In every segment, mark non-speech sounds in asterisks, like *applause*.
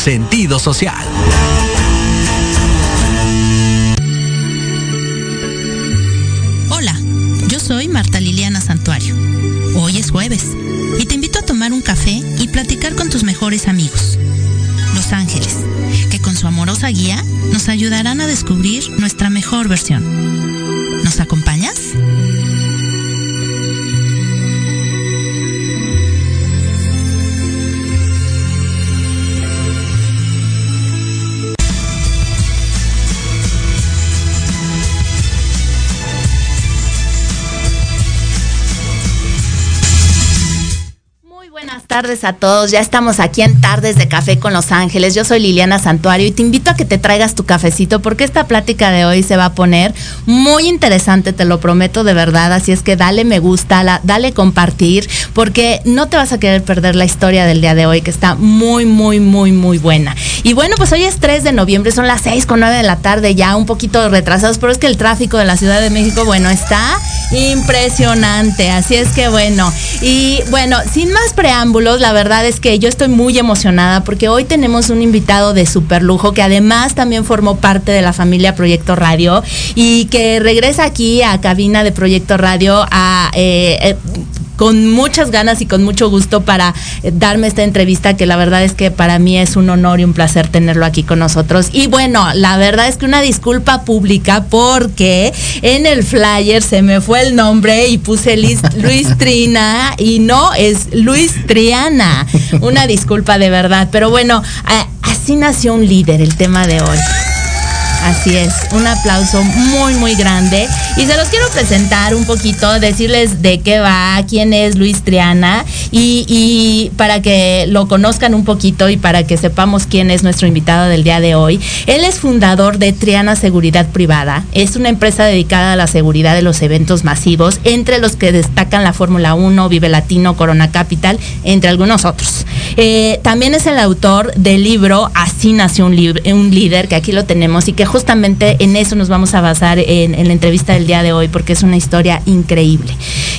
sentido social. Tardes a todos. Ya estamos aquí en Tardes de Café con Los Ángeles. Yo soy Liliana Santuario y te invito a que te traigas tu cafecito porque esta plática de hoy se va a poner muy interesante, te lo prometo de verdad. Así es que dale me gusta, dale compartir porque no te vas a querer perder la historia del día de hoy que está muy, muy, muy, muy buena. Y bueno, pues hoy es 3 de noviembre, son las 6 con 9 de la tarde, ya un poquito retrasados, pero es que el tráfico de la Ciudad de México, bueno, está impresionante. Así es que bueno, y bueno, sin más preámbulos, la verdad es que yo estoy muy emocionada porque hoy tenemos un invitado de super lujo que además también formó parte de la familia Proyecto Radio y que regresa aquí a cabina de Proyecto Radio a eh, eh, con muchas ganas y con mucho gusto para eh, darme esta entrevista que la verdad es que para mí es un honor y un placer tenerlo aquí con nosotros. Y bueno, la verdad es que una disculpa pública porque en el flyer se me fue el nombre y puse Luis, *laughs* Luis Trina y no es Luis Triana. Una disculpa de verdad, pero bueno, así nació un líder el tema de hoy. Así es, un aplauso muy, muy grande. Y se los quiero presentar un poquito, decirles de qué va, quién es Luis Triana y, para que lo conozcan un poquito y para que sepamos quién es nuestro invitado del día de hoy. Él es fundador de Triana Seguridad Privada. Es una empresa dedicada a la seguridad de los eventos masivos, entre los que destacan la Fórmula 1, Vive Latino, Corona Capital, entre algunos otros. Eh, también es el autor del libro Así nació un, un líder, que aquí lo tenemos y que justamente en eso nos vamos a basar en, la entrevista del día de hoy, porque es una historia increíble.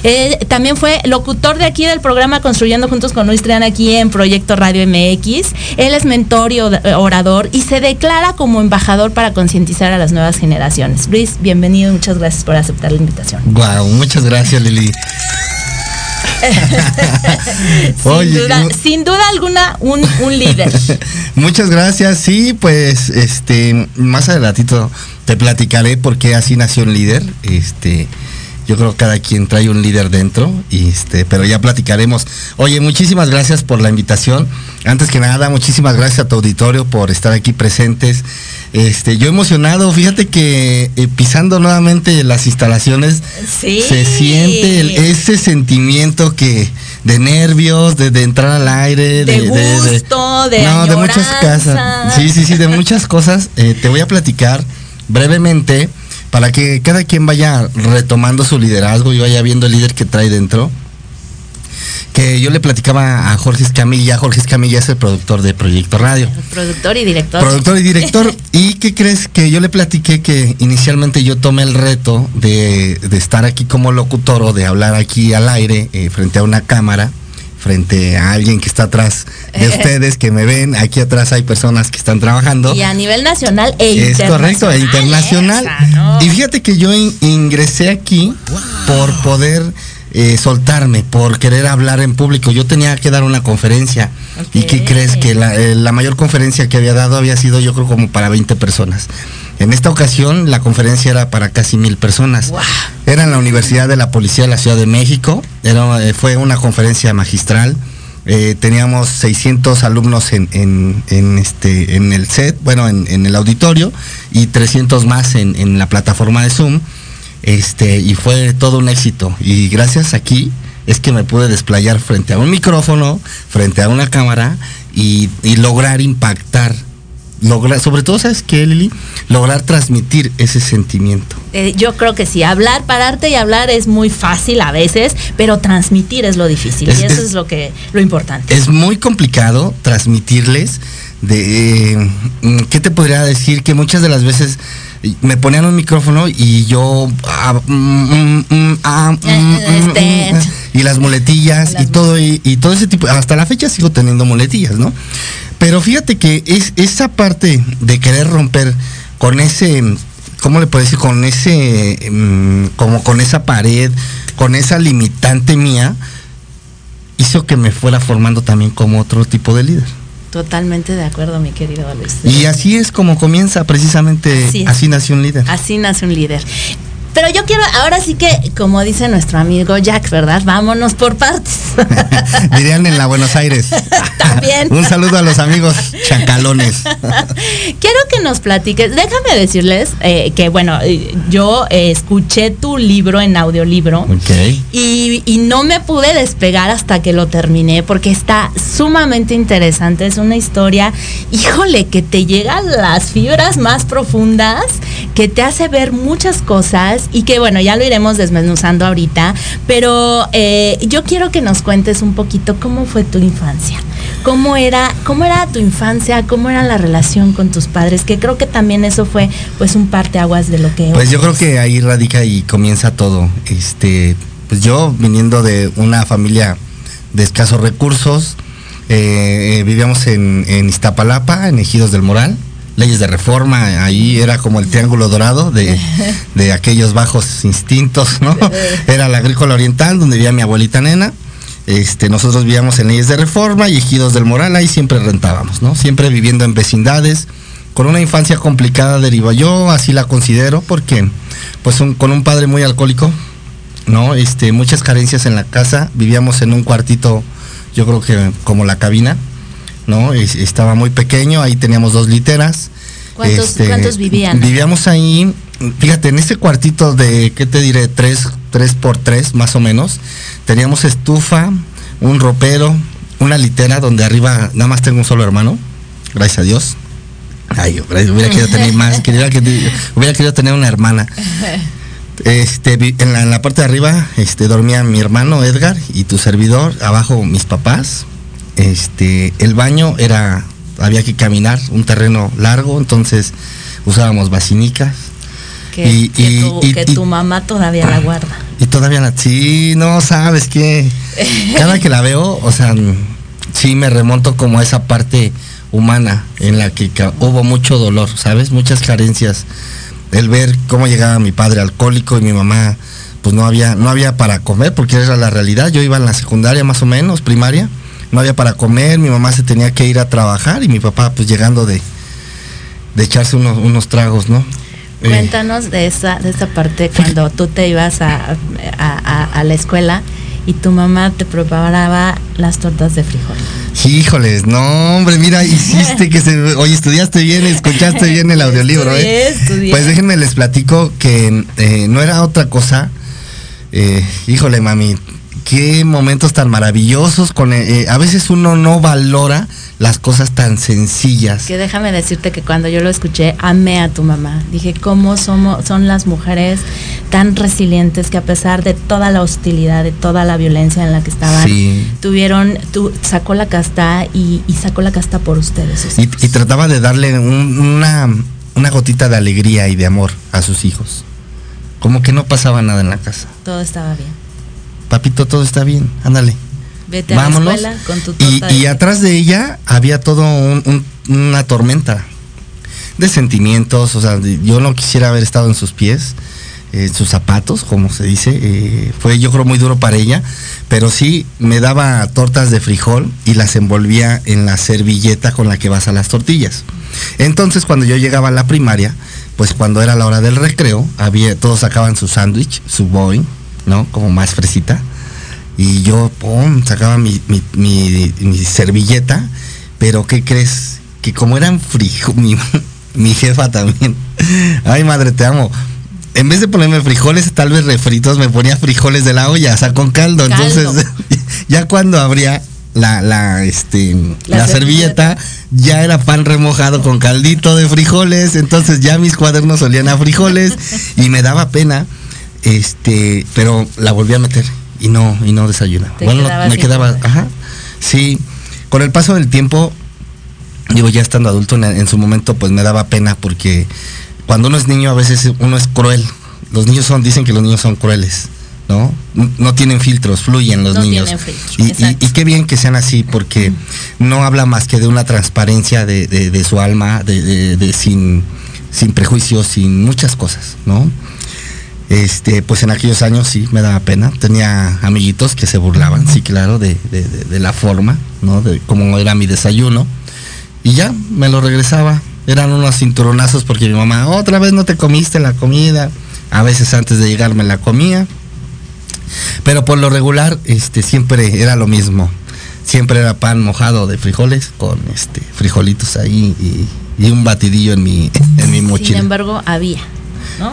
Eh, también fue locutor de aquí del programa Construyendo Juntos con Luis Triana aquí en Proyecto Radio MX. Él es mentor y orador y se declara como embajador para concientizar a las nuevas generaciones. Luis, bienvenido muchas gracias por aceptar la invitación. Wow, muchas gracias Lili. *laughs* sin, duda, alguna, un, líder. *laughs* Muchas gracias. Sí, pues, este, más adelantito te platicaré por qué así nació un líder. Este, yo creo que cada quien trae un líder dentro, y este, pero ya platicaremos. Oye, muchísimas gracias por la invitación. Antes que nada, muchísimas gracias a tu auditorio por estar aquí presentes. Este, yo emocionado, fíjate que eh, pisando nuevamente las instalaciones se siente ese sentimiento que de nervios, de, entrar al aire, de, gusto, de, no, de muchas cosas. Sí, sí, sí, de muchas cosas. Eh, te voy a platicar brevemente para que cada quien vaya retomando su liderazgo y vaya viendo el líder que trae dentro que yo le platicaba a Jorge Escamilla. Jorge Escamilla es el productor de Proyecto Radio. productor y director. Productor y director. *laughs* ¿Y qué crees? Que yo le platiqué que inicialmente yo tomé el reto de, estar aquí como locutor o de hablar aquí al aire eh, frente a una cámara frente a alguien que está atrás de *laughs* ustedes, que me ven. Aquí atrás hay personas que están trabajando. Y a nivel nacional e internacional. Es correcto, e internacional. Y fíjate que yo ingresé aquí por poder eh, soltarme, por querer hablar en público. Yo tenía que dar una conferencia. ¿Y qué crees? Que eh, la, mayor conferencia que había dado había sido yo creo como para 20 personas. En esta ocasión la conferencia era para casi mil personas. Era en la Universidad de la Policía de la Ciudad de México. Era, eh, fue una conferencia magistral. teníamos 600 alumnos en, este, en el set, bueno, en, el auditorio y 300 más en la plataforma de Zoom. Este, y fue todo un éxito. Y gracias aquí es que me pude desplayar frente a un micrófono, frente a una cámara y, lograr impactar. Lograr, sobre todo, ¿sabes qué, Lili? Lograr transmitir ese sentimiento. Eh, yo creo que sí, hablar, pararte y hablar es muy fácil a veces, pero transmitir es lo difícil y eso es, lo que lo importante. Es muy complicado transmitirles de mm, ¿qué te podría decir? Que muchas de las veces me ponían un micrófono y yo ah, mm, mm, ah, este. y las muletillas *laughs* y todo y, todo ese tipo hasta la fecha sigo teniendo muletillas no pero fíjate que es esa parte de querer romper con ese cómo le puedo decir con ese como con esa pared con esa limitante mía hizo que me fuera formando también como otro tipo de líder Totalmente de acuerdo, mi querido Luis. Y así es como comienza precisamente, así, así nació un líder. Así nace un líder. Pero yo quiero, ahora sí que, como dice nuestro amigo Jack, ¿verdad? Vámonos por partes. *laughs* Dirían en la Buenos Aires. *laughs* También. Un saludo a los amigos chacalones. *laughs* quiero que nos platiques. Déjame decirles eh, que, bueno, eh, yo eh, escuché tu libro en audiolibro. Ok. Y, y no me pude despegar hasta que lo terminé porque está sumamente interesante. Es una historia, híjole, que te llega a las fibras más profundas, que te hace ver muchas cosas y que bueno, ya lo iremos desmenuzando ahorita, pero eh, yo quiero que nos cuentes un poquito cómo fue tu infancia. ¿Cómo era, ¿Cómo era tu infancia? ¿Cómo era la relación con tus padres? Que creo que también eso fue pues un parteaguas de lo que... Pues yo creo que ahí radica y comienza todo. Este, pues yo viniendo de una familia de escasos recursos, eh, eh, vivíamos en, en Iztapalapa, en Ejidos del Moral leyes de reforma, ahí era como el triángulo dorado de, *laughs* aquellos bajos instintos, ¿no? *laughs* Era la agrícola oriental donde vivía mi abuelita nena. Este, nosotros vivíamos en leyes de reforma y ejidos del moral, ahí siempre rentábamos, ¿no? Siempre viviendo en vecindades, con una infancia complicada deriva yo, así la considero, porque pues con un padre muy alcohólico, ¿no? Este, muchas carencias en la casa, vivíamos en un cuartito, yo creo que como la cabina, ¿no? estaba muy pequeño, ahí teníamos dos literas. ¿Cuántos, este, vivían? Vivíamos ahí, fíjate, en ese cuartito de, ¿qué te diré? Tres, tres por tres, más o menos. Teníamos estufa, un ropero, una litera donde arriba nada más tengo un solo hermano, gracias a Dios. Ay, hubiera querido tener más, *laughs* hubiera querido tener una hermana. Este, en la, en la, parte de arriba este, dormía mi hermano Edgar y tu servidor, abajo mis papás, este, el baño era, había que caminar, un terreno largo, entonces usábamos basinicas. Que, y, que, tu, mamá todavía la guarda. Y todavía la, sí, no sabes que cada que la veo, o sea, sí me remonto como a esa parte humana en la que hubo mucho dolor, ¿sabes? Muchas carencias. El ver cómo llegaba mi padre alcohólico y mi mamá, pues no había, no había para comer, porque era la realidad. Yo iba en la secundaria más o menos, primaria, no había para comer, mi mamá se tenía que ir a trabajar y mi papá pues llegando de, de echarse unos, unos tragos, ¿no? Eh, Cuéntanos de esa, de esa parte cuando tú te ibas a, a, la escuela y tu mamá te preparaba las tortas de frijol. Híjoles, no, hombre, mira, hiciste que se. Oye, estudiaste bien, escuchaste bien el audiolibro, ¿eh? Pues déjenme les platico que eh, no era otra cosa. Eh, híjole, mami, qué momentos tan maravillosos. Con, eh, a veces uno no valora las cosas tan sencillas. Que déjame decirte que cuando yo lo escuché, amé a tu mamá. Dije, ¿cómo somos, son las mujeres tan resilientes que a pesar de toda la hostilidad, de toda la violencia en la que estaban, tuvieron, tu, sacó la casta y, sacó la casta por ustedes. Y, trataba de darle una, una gotita de alegría y de amor a sus hijos. Como que no pasaba nada en la casa. Todo estaba bien papito, todo está bien, ándale. Vete Vámonos. a la escuela con tu y, y, atrás de ella había todo una tormenta de sentimientos, o sea, yo no quisiera haber estado en sus pies, en sus zapatos, como se dice, eh, fue yo creo muy duro para ella, pero sí me daba tortas de frijol y las envolvía en la servilleta con la que vas a las tortillas. Entonces cuando yo llegaba a la primaria, pues cuando era la hora del recreo, había, todos sacaban su sándwich, su boing, ¿no? Como más fresita. Y yo, pum, sacaba mi, servilleta, pero ¿qué crees? Que como eran frijoles, *laughs* mi, jefa también. Ay, madre, te amo. En vez de ponerme frijoles, tal vez refritos, me ponía frijoles de la olla, o sea, con caldo. Entonces, *laughs* ya cuando abría la, la, este, la, servilleta, ya era pan remojado con caldito de frijoles, entonces ya mis cuadernos olían a frijoles y me daba pena este, pero la volví a meter y no, y no desayunaba. Bueno, me quedaba, ajá. Sí, con el paso del tiempo, digo, ya estando adulto en, su momento, pues me daba pena porque cuando uno es niño a veces uno es cruel. Los niños son, dicen que los niños son crueles. ¿no? No tienen filtros, fluyen los niños. y, qué bien que sean así, porque no habla más que de una transparencia de, su alma, de, sin, sin prejuicios, sin muchas cosas, ¿no? Este, pues en aquellos años sí me daba pena. Tenía amiguitos que se burlaban, sí, claro, de, la forma, ¿no? De cómo era mi desayuno. Y ya, me lo regresaba. Eran unos cinturonazos porque mi mamá, otra vez no te comiste la comida. A veces antes de llegar me la comía. Pero por lo regular, este, siempre era lo mismo. Siempre era pan mojado de frijoles con este frijolitos ahí y, un batidillo en mi, en mi mochila. Sin embargo, había.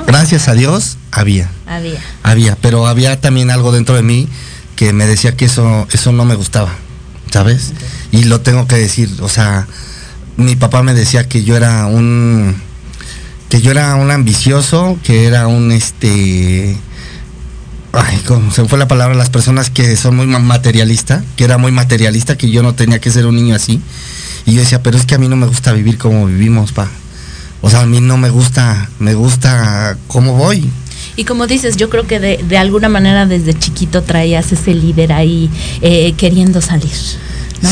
Gracias a Dios, había. Había. Había, pero había también algo dentro de mí que me decía que eso, eso no me gustaba, ¿sabes? Y lo tengo que decir, o sea, mi papá me decía que yo era un que yo era un ambicioso, que era un este ay, ¿cómo se fue la palabra? Las personas que son muy materialista, que era muy materialista, que yo no tenía que ser un niño así. Y yo decía, pero es que a mí no me gusta vivir como vivimos, pa. O sea, a mí no me gusta, me gusta cómo voy. Y como dices, yo creo que de, de alguna manera desde chiquito traías ese líder ahí eh, queriendo salir.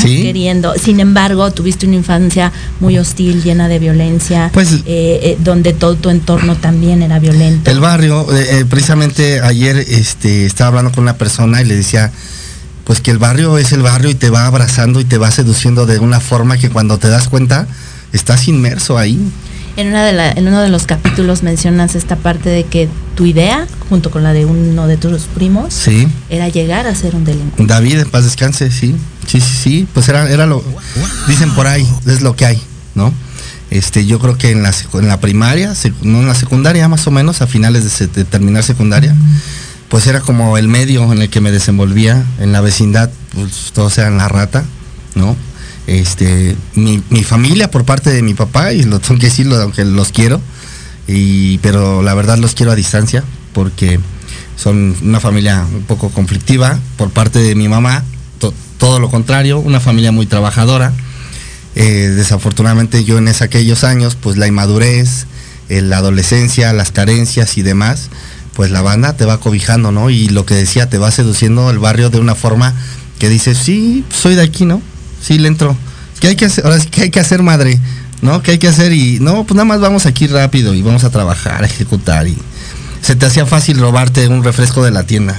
Queriendo. Sin embargo, tuviste una infancia muy hostil, llena de violencia, pues, eh, eh, donde todo tu entorno también era violento. El barrio, eh, precisamente ayer este, estaba hablando con una persona y le decía, pues que el barrio es el barrio y te va abrazando y te va seduciendo de una forma que cuando te das cuenta, estás inmerso ahí. En, una de en uno de los capítulos mencionas esta parte de que tu idea, junto con la de uno de tus primos, sí. era llegar a ser un delincuente. David, en paz descanse, sí. Sí, sí, sí. Pues era, era lo. Dicen por ahí, es lo que hay, ¿no? Este, yo creo que en la, en la primaria, no en la secundaria más o menos, a finales de, terminar secundaria, pues era como el medio en el que me desenvolvía, en la vecindad, pues todos eran la rata, ¿no? Este, mi, familia por parte de mi papá, y lo tengo que decirlo, aunque los quiero, y, pero la verdad los quiero a distancia, porque son una familia un poco conflictiva por parte de mi mamá, todo lo contrario, una familia muy trabajadora. Eh, desafortunadamente yo en aquellos años, pues la inmadurez, eh, la adolescencia, las carencias y demás, pues la banda te va cobijando, ¿no? Y lo que decía, te va seduciendo el barrio de una forma que dices, sí, soy de aquí, ¿no? Sí le entro. ¿Qué hay que hacer? Ahora sí, ¿qué hay que hacer, madre? ¿No? ¿Qué hay que hacer? Y no, pues nada más vamos aquí rápido y vamos a trabajar, a ejecutar. Y se te hacía fácil robarte un refresco de la tienda.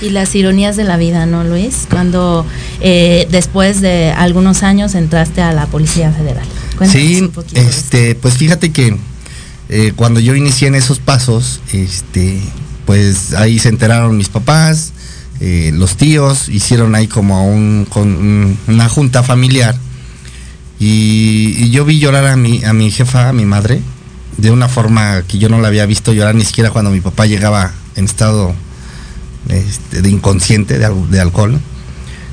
Y las ironías de la vida, ¿no, Luis? Cuando eh, después de algunos años entraste a la Policía Federal. sí, este, pues fíjate que eh, cuando yo inicié en esos pasos, este, pues ahí se enteraron mis papás, eh, los tíos hicieron ahí como un, con, una junta familiar y, yo vi llorar a mi, a mi jefa, a mi madre, de una forma que yo no la había visto llorar ni siquiera cuando mi papá llegaba en estado este, de inconsciente, de, alcohol.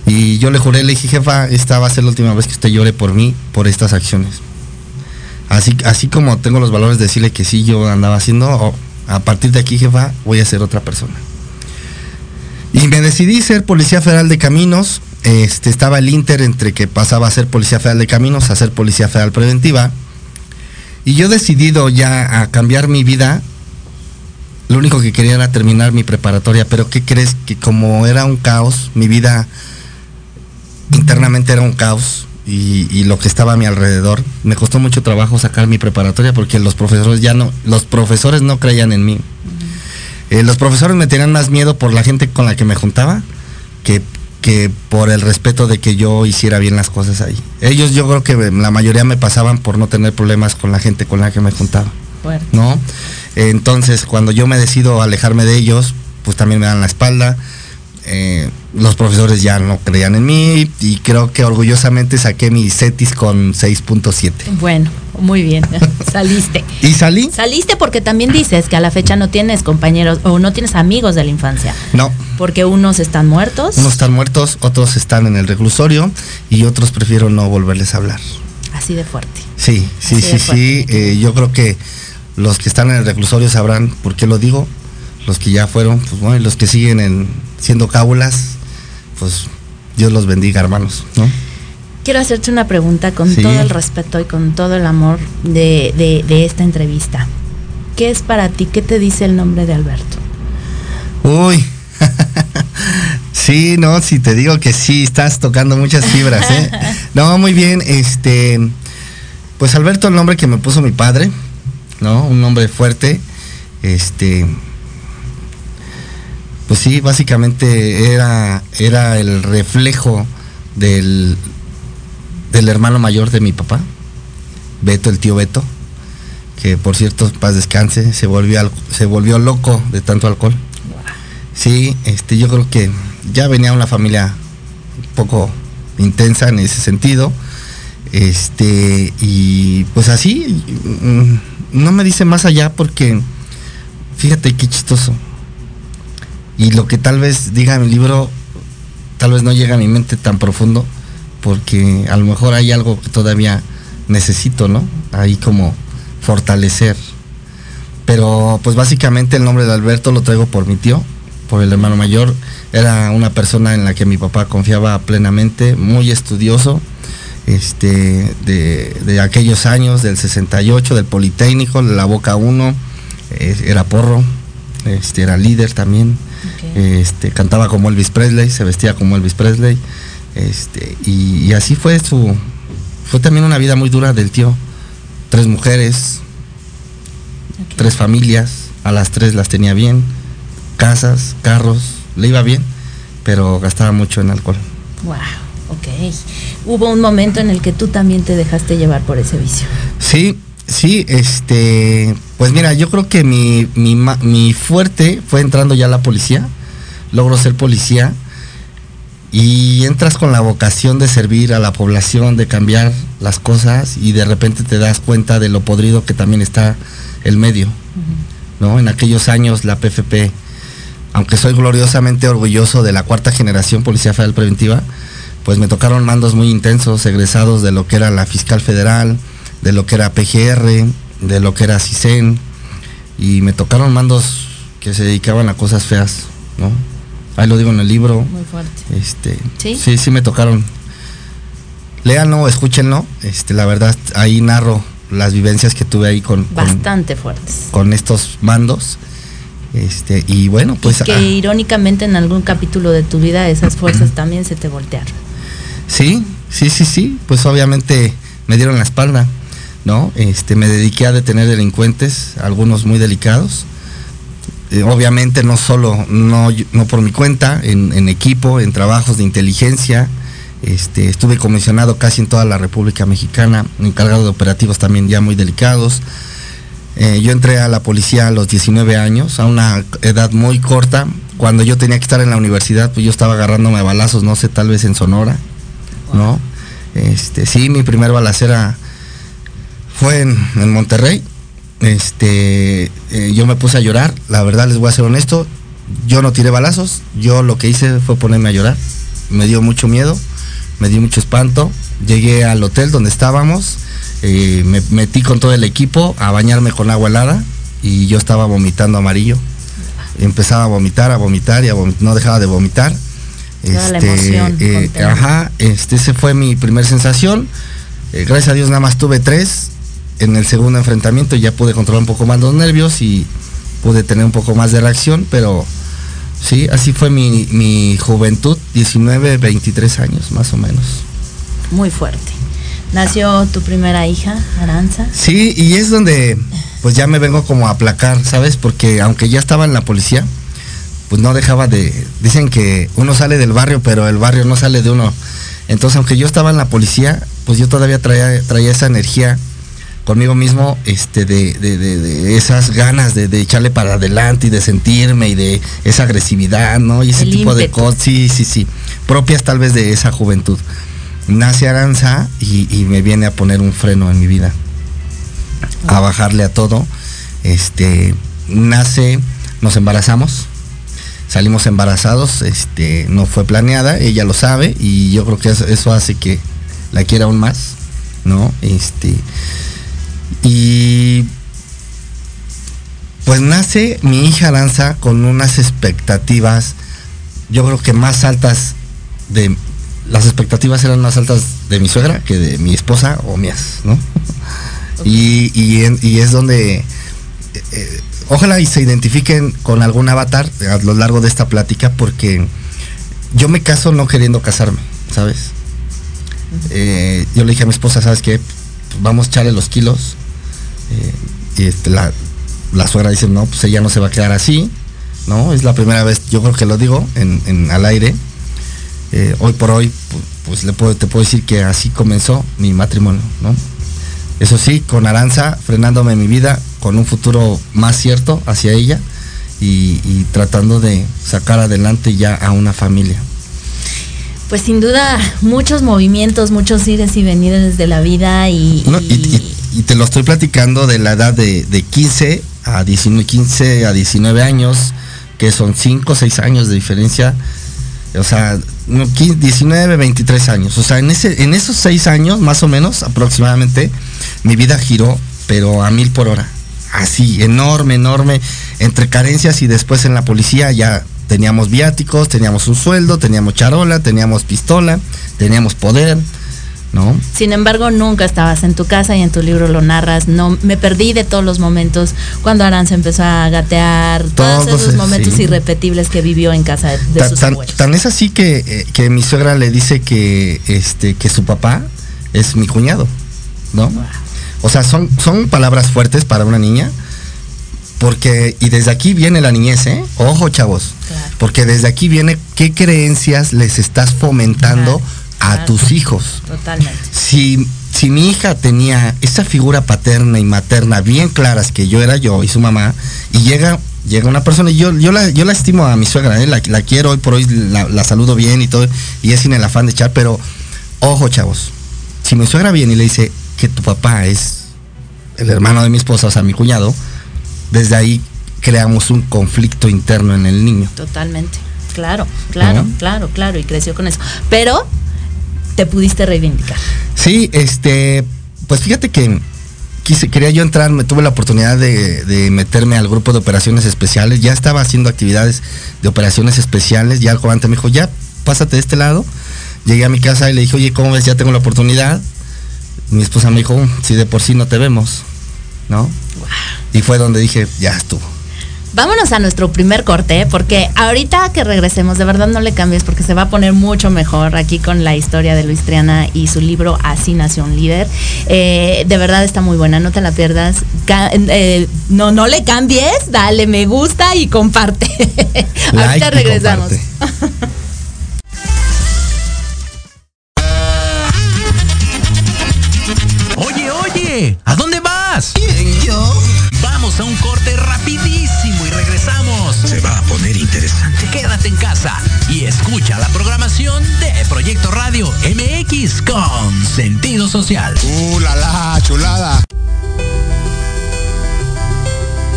Y yo le juré, le dije, jefa, esta va a ser la última vez que usted llore por mí, por estas acciones. Así, así como tengo los valores de decirle que sí, yo andaba haciendo, a partir de aquí, jefa, voy a ser otra persona. Y me decidí ser policía federal de caminos. Este, estaba el inter entre que pasaba a ser policía federal de caminos a ser policía federal preventiva. Y yo decidido ya a cambiar mi vida, lo único que quería era terminar mi preparatoria, pero ¿qué crees? Que como era un caos, mi vida internamente era un caos y, lo que estaba a mi alrededor, me costó mucho trabajo sacar mi preparatoria porque los profesores ya no, los profesores no creían en mí. Eh, los profesores me tenían más miedo por la gente con la que me juntaba que, que por el respeto de que yo hiciera bien las cosas ahí. Ellos yo creo que la mayoría me pasaban por no tener problemas con la gente con la que me juntaba. ¿No? Entonces, cuando yo me decido alejarme de ellos, pues también me dan la espalda. Eh, los profesores ya no creían en mí y creo que orgullosamente saqué mi CETIS con 6.7. Bueno, muy bien, *laughs* saliste. ¿Y salí? Saliste porque también dices que a la fecha no tienes compañeros o no tienes amigos de la infancia. No. Porque unos están muertos. Unos están muertos, otros están en el reclusorio y otros prefiero no volverles a hablar. Así de fuerte. Sí, sí, sí, sí. Eh, yo creo que los que están en el reclusorio sabrán por qué lo digo. Los que ya fueron, pues bueno, y los que siguen en, siendo cábulas, pues Dios los bendiga, hermanos, ¿no? quiero hacerte una pregunta con todo el respeto y con todo el amor de, de, esta entrevista. ¿Qué es para ti? ¿Qué te dice el nombre de Alberto? Uy, *laughs* sí, no, si te digo que sí, estás tocando muchas fibras, ¿eh? No, muy bien, este, pues Alberto, el nombre que me puso mi padre, ¿no? Un nombre fuerte, este, pues sí, básicamente era, era el reflejo del, del hermano mayor de mi papá, Beto, el tío Beto, que por cierto, paz descanse, se volvió, se volvió loco de tanto alcohol. Sí, este, yo creo que ya venía una familia un poco intensa en ese sentido. Este, y pues así, mm, no me dice más allá porque, fíjate qué chistoso. Y lo que tal vez diga mi libro, tal vez no llega a mi mente tan profundo, porque a lo mejor hay algo que todavía necesito, ¿no? Ahí como fortalecer. Pero pues básicamente el nombre de Alberto lo traigo por mi tío, por el hermano mayor. Era una persona en la que mi papá confiaba plenamente, muy estudioso, este, de, aquellos años, del 68, del Politécnico, de la Boca 1, era porro, este, era líder también, este, cantaba como Elvis Presley, se vestía como Elvis Presley. Este, y, así fue su. Fue también una vida muy dura del tío. Tres mujeres, tres familias, a las tres las tenía bien, casas, carros, le iba bien, pero gastaba mucho en alcohol. Wow, ok. Hubo un momento en el que tú también te dejaste llevar por ese vicio. Sí, sí, este, pues mira, yo creo que mi, mi, mi fuerte fue entrando ya a la policía, logro ser policía y entras con la vocación de servir a la población, de cambiar las cosas y de repente te das cuenta de lo podrido que también está el medio. ¿no? En aquellos años la PFP, aunque soy gloriosamente orgulloso de la cuarta generación Policía Federal Preventiva, pues me tocaron mandos muy intensos, egresados de lo que era la Fiscal Federal, de lo que era PGR, de lo que era CISEN, y me tocaron mandos que se dedicaban a cosas feas, ¿no? Ahí lo digo en el libro. Muy fuerte. Este, ¿Sí? sí, sí me tocaron. Léanlo, escúchenlo. Este, la verdad, ahí narro las vivencias que tuve ahí con. Bastante fuertes. Con estos mandos. Este, y bueno, pues. que ah, irónicamente en algún capítulo de tu vida esas fuerzas también se te voltearon. Sí, sí, sí, sí. Pues obviamente me dieron la espalda, ¿no? Este, me dediqué a detener delincuentes, algunos muy delicados eh, obviamente no solo, no, no por mi cuenta, en, equipo, en trabajos de inteligencia. Este, estuve comisionado casi en toda la República Mexicana, encargado de operativos también ya muy delicados. Eh, yo entré a la policía a los 19 años, a una edad muy corta. Cuando yo tenía que estar en la universidad, pues yo estaba agarrándome a balazos, no sé, tal vez en Sonora, ¿no? Este, sí, mi primer balacera fue en Monterrey. Este, eh, yo me puse a llorar, la verdad les voy a ser honesto, yo no tiré balazos, yo lo que hice fue ponerme a llorar, me dio mucho miedo, me dio mucho espanto, llegué al hotel donde estábamos, eh, me metí con todo el equipo a bañarme con agua helada y yo estaba vomitando amarillo, empezaba a vomitar, a vomitar y a no dejaba de vomitar. Este, eh, ajá, este, ese fue mi primer sensación. gracias a Dios nada más tuve tres en el segundo enfrentamiento ya pude controlar un poco más los nervios y pude tener un poco más de reacción, pero sí, así fue mi, juventud, 19, 23 años más o menos. Muy fuerte. ¿Nació tu primera hija, Aranza? Sí, y es donde pues ya me vengo como a aplacar, ¿sabes? Porque aunque ya estaba en la policía, pues no dejaba de... Dicen que uno sale del barrio, pero el barrio no sale de uno. Entonces, aunque yo estaba en la policía, pues yo todavía traía, traía esa energía conmigo mismo este, de, esas ganas de, echarle para adelante y de sentirme y de esa agresividad, ¿no? Y ese tipo de cosas, sí, sí, sí, propias tal vez de esa juventud. Nace Aranza y, me viene a poner un freno en mi vida, a bajarle a todo. Este, nace, nos embarazamos, salimos embarazados, este, no fue planeada, ella lo sabe y yo creo que eso, eso hace que la quiera aún más, ¿no? Este, y pues nace mi hija Aranza con unas expectativas, yo creo que más altas de las expectativas eran más altas de mi suegra que de mi esposa o mías, ¿no? Y, y, es donde, eh, ojalá y se identifiquen con algún avatar a lo largo de esta plática, porque yo me caso no queriendo casarme, ¿sabes? Eh, yo le dije a mi esposa, ¿sabes qué? Pues vamos a echarle los kilos. Eh, este, la, la, suegra dice, no, pues ella no se va a quedar así, ¿no? Es la primera vez, yo creo que lo digo en, al aire. hoy por hoy, pues, le puedo, te puedo decir que así comenzó mi matrimonio, ¿no? Eso sí, con Aranza frenándome en mi vida, con un futuro más cierto hacia ella y, tratando de sacar adelante ya a una familia. Pues sin duda, muchos movimientos, muchos ires y venires de la vida y, y, te lo estoy platicando de la edad de, de 15 a 19, 15 a 19 años, que son 5 o 6 años de diferencia o sea, 19, 23 años. O sea, en, ese, en esos 6 años, más o menos, aproximadamente, mi vida giró, pero a mil por hora. Así, enorme, enorme. Entre carencias y después en la policía ya teníamos viáticos, teníamos un sueldo, teníamos charola, teníamos pistola, teníamos poder sin embargo, nunca estabas en tu casa y en tu libro lo narras. No, me perdí de todos los momentos cuando Aranza empezó a gatear, todos, esos momentos irrepetibles que vivió en casa de, sus tan, Tan es así eh, que, mi suegra le dice que, este, que su papá es mi cuñado, ¿no? O sea, son, son palabras fuertes para una niña. Porque, y desde aquí viene la niñez, ¿eh? Ojo, chavos. Porque desde aquí viene qué creencias les estás fomentando a tus hijos. Totalmente. Si, si mi hija tenía esa figura paterna y materna bien claras que yo era yo y su mamá, y llega, llega una persona, y yo, yo, la, yo la estimo a mi suegra, ¿eh? la, quiero hoy por hoy, la, saludo bien y todo, y es sin el afán de echar, pero ojo chavos, si mi suegra viene y le dice que tu papá es el hermano de mi esposa, o sea, mi cuñado, desde ahí creamos un conflicto interno en el niño. Totalmente. Claro, claro, claro, claro, y creció con eso. Pero te pudiste reivindicar. Sí, este, pues fíjate que quise, quería yo entrar, me tuve la oportunidad de, meterme al grupo de operaciones especiales, ya estaba haciendo actividades de operaciones especiales, ya el comandante me dijo, ya, pásate de este lado. Llegué a mi casa y le dije, oye, ¿cómo ves? Ya tengo la oportunidad. Mi esposa me dijo, si de por sí no te vemos, ¿no? Y fue donde dije, ya estuvo. Vámonos a nuestro primer corte, porque ahorita que regresemos, de verdad no le cambies, porque se va a poner mucho mejor aquí con la historia de Luis Triana y su libro Así nació un líder. Eh, de verdad está muy buena, no te la pierdas. Eh, no, no le cambies, dale me gusta y comparte. *laughs* ahorita regresamos. *laughs* oye, oye, ¿a dónde vas? ¿Quién, yo? Vamos a un corte rapidísimo y regresamos. Se va a poner interesante. Quédate en casa y escucha la programación de Proyecto Radio MX con sentido social. ¡Uh, la, la chulada!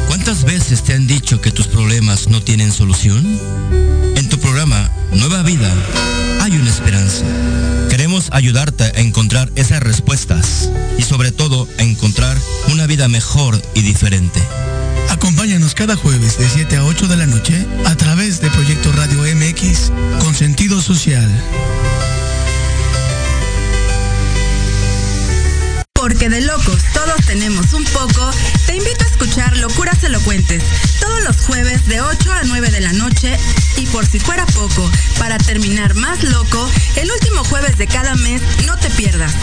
¿Cuántas veces te han dicho que tus problemas no tienen solución? En tu programa Nueva Vida hay una esperanza. Queremos ayudarte a encontrar esas respuestas y sobre todo a encontrar una vida mejor y diferente. Acompáñanos cada jueves de 7 a 8 de la noche a través de Proyecto Radio MX con sentido social. Porque de locos todos tenemos un poco, te invito a escuchar Locuras Elocuentes todos los jueves de 8 a 9 de la noche y por si fuera poco, para terminar más loco, el último jueves de cada mes no te pierdas.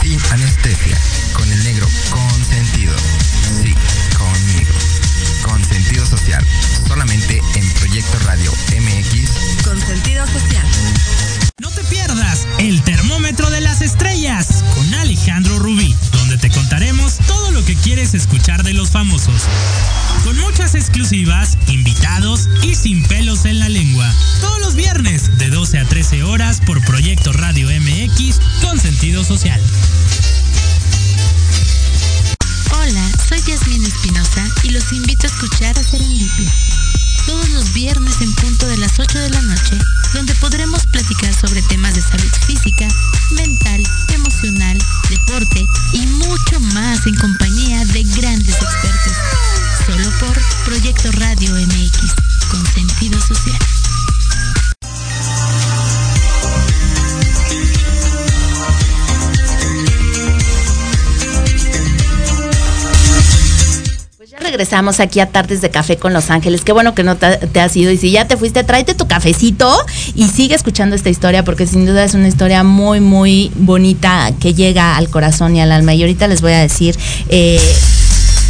Sin anestesia, con el negro consentido. Sí, conmigo. Con sentido social, solamente en Proyecto Radio MX. Con sentido social. No te pierdas el termómetro de las estrellas donde te contaremos todo lo que quieres escuchar de los famosos. Con muchas exclusivas, invitados y sin pelos en la lengua. Todos los viernes de 12 a 13 horas por Proyecto Radio MX con sentido social. Hola, soy Yasmin Espinosa y los invito a escuchar a Serendipia todos los viernes en punto de las 8 de la noche, donde podremos platicar sobre temas de salud física, mental, emocional, deporte y mucho más en compañía de grandes expertos. Solo por Proyecto Radio MX, con sentido social. Regresamos aquí a Tardes de Café con Los Ángeles. Qué bueno que no te, has ido. Y si ya te fuiste, tráete tu cafecito y sigue escuchando esta historia porque sin duda es una historia muy, muy bonita que llega al corazón y al alma. Y ahorita les voy a decir... Eh,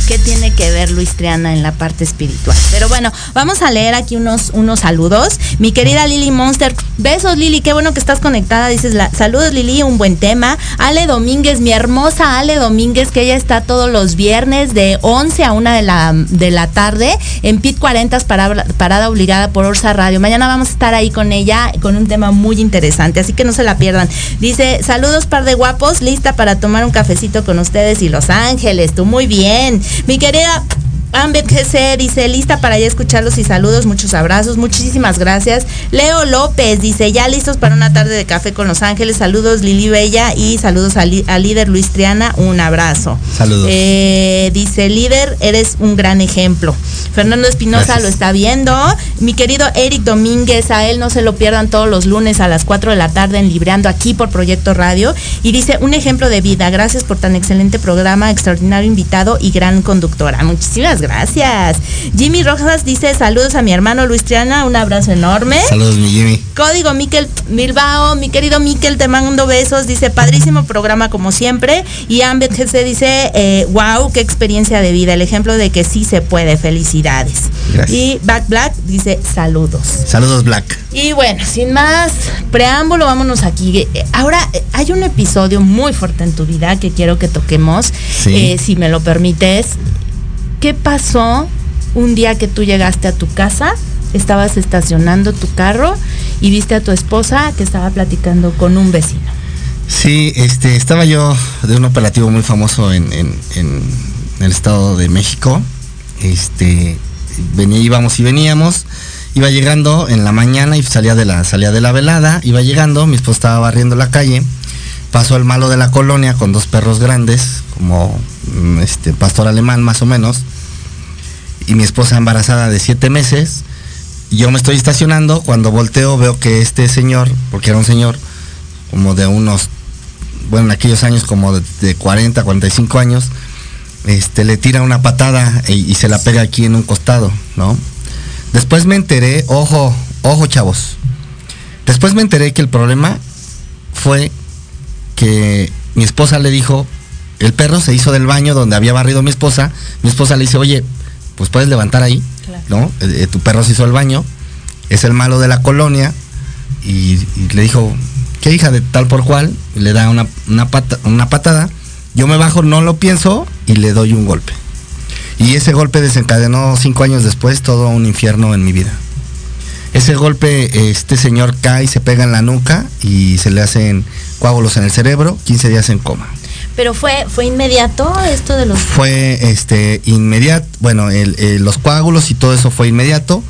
qué tiene que ver Luis Triana en la parte espiritual. Pero bueno, vamos a leer aquí unos, unos saludos. Mi querida Lili Monster, besos Lili, qué bueno que estás conectada. Dices, saludos Lili, un buen tema. Ale Domínguez, mi hermosa Ale Domínguez, que ella está todos los viernes de 11 a 1 de la, de la tarde en PIT 40 para, parada obligada por Orsa Radio. Mañana vamos a estar ahí con ella con un tema muy interesante, así que no se la pierdan. Dice, saludos par de guapos, lista para tomar un cafecito con ustedes y Los Ángeles. Tú muy bien. Mi querida Ambet GC dice, lista para ya escucharlos y saludos, muchos abrazos, muchísimas gracias. Leo López dice, ya listos para una tarde de café con Los Ángeles, saludos Lili Bella y saludos al, líder Luis Triana, un abrazo. Saludos. Eh, dice, líder, eres un gran ejemplo. Fernando Espinosa lo está viendo. Mi querido Eric Domínguez, a él no se lo pierdan todos los lunes a las 4 de la tarde en Libreando aquí por Proyecto Radio. Y dice, un ejemplo de vida, gracias por tan excelente programa, extraordinario invitado y gran conductora. Muchísimas gracias. Jimmy Rojas dice saludos a mi hermano Luis Triana, un abrazo enorme. Saludos, mi Jimmy. Código Miquel Milbao, mi querido Miquel, te mando besos. Dice, padrísimo programa como siempre. Y Ambet GC dice, wow, eh, qué experiencia de vida. El ejemplo de que sí se puede. Felicidades. Y Back Black dice, saludos. Saludos, Black. Y bueno, sin más preámbulo, vámonos aquí. Ahora, hay un episodio muy fuerte en tu vida que quiero que toquemos, eh, si me lo permites. ¿Qué pasó un día que tú llegaste a tu casa? Estabas estacionando tu carro y viste a tu esposa que estaba platicando con un vecino. Sí, este, estaba yo de un operativo muy famoso en, el Estado de México. Este, venía, íbamos y veníamos. Iba llegando en la mañana y salía de la, salía de la velada. Iba llegando, mi esposa estaba barriendo la calle. Pasó el malo de la colonia con dos perros grandes, como mm, este pastor alemán más o menos y mi esposa embarazada de siete meses. Yo me estoy estacionando, cuando volteo veo que este señor, porque era un señor como de unos, bueno, en aquellos años como de, 40, 45 años, este, le tira una patada y, y, se la pega aquí en un costado, ¿no? Después me enteré, ojo, ojo chavos, después me enteré que el problema fue que mi esposa le dijo, el perro se hizo del baño donde había barrido mi esposa, mi esposa le dice, oye, pues puedes levantar ahí, ¿no? Eh, eh, tu perro se hizo el baño, es el malo de la colonia, y, le dijo, ¿qué hija de tal por cual? le da una, una, una patada, yo me bajo, no lo pienso, y le doy un golpe. Y ese golpe desencadenó cinco años después todo un infierno en mi vida. Ese golpe, este señor cae, se pega en la nuca y se le hacen coágulos en el cerebro, 15 días en coma. Pero fue, fue inmediato esto de los. Fue este inmediato, bueno, los coágulos y todo eso fue inmediato.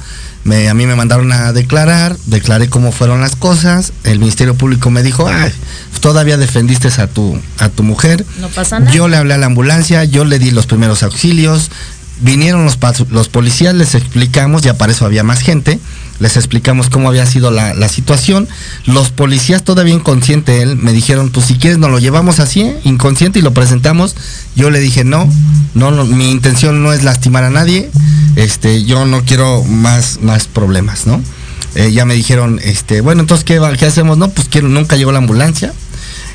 Me, a mí me mandaron a declarar, declaré cómo fueron las cosas. El Ministerio Público me dijo, ay, todavía defendiste a tu, a tu mujer. No pasa nada. Yo le hablé a la ambulancia, yo le di los primeros auxilios. Vinieron los, los policías, les explicamos, ya para eso había más gente les explicamos cómo había sido la, situación. Los policías todavía inconsciente él me dijeron, pues si quieres nos lo llevamos así, inconsciente y lo presentamos. Yo le dije, no, no, mi intención no es lastimar a nadie, este, yo no quiero más, más problemas, ¿no? Eh, ya me dijeron, este, bueno, entonces, ¿qué, ¿qué hacemos? No, pues quiero, nunca llegó la ambulancia.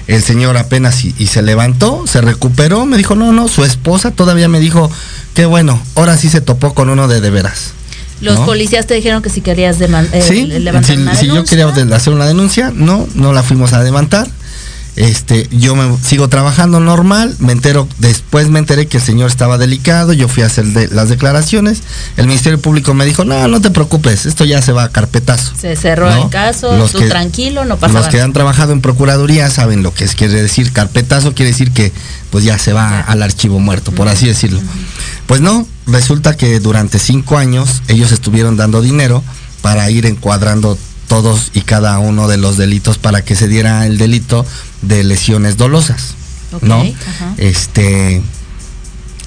El señor apenas y, se levantó, se recuperó, me dijo, no, no, su esposa todavía me dijo, qué bueno, ahora sí se topó con uno de de veras. Los policías te dijeron que si querías eh, sí, levantar si, si yo quería hacer una denuncia, no, no la fuimos a levantar. Este, yo me sigo trabajando normal, me entero, después me enteré que el señor estaba delicado, yo fui a hacer las declaraciones, el Ministerio Público me dijo, no, no te preocupes, esto ya se va a carpetazo. Se cerró el caso, tú tranquilo, no pasa nada. Los que han trabajado en Procuraduría saben lo que es, quiere decir carpetazo, quiere decir que pues ya se va al archivo muerto, por así decirlo. Pues no, resulta que durante cinco años ellos estuvieron dando dinero para ir encuadrando todos y cada uno de los delitos para que se diera el delito de lesiones dolosas. ¿No? Este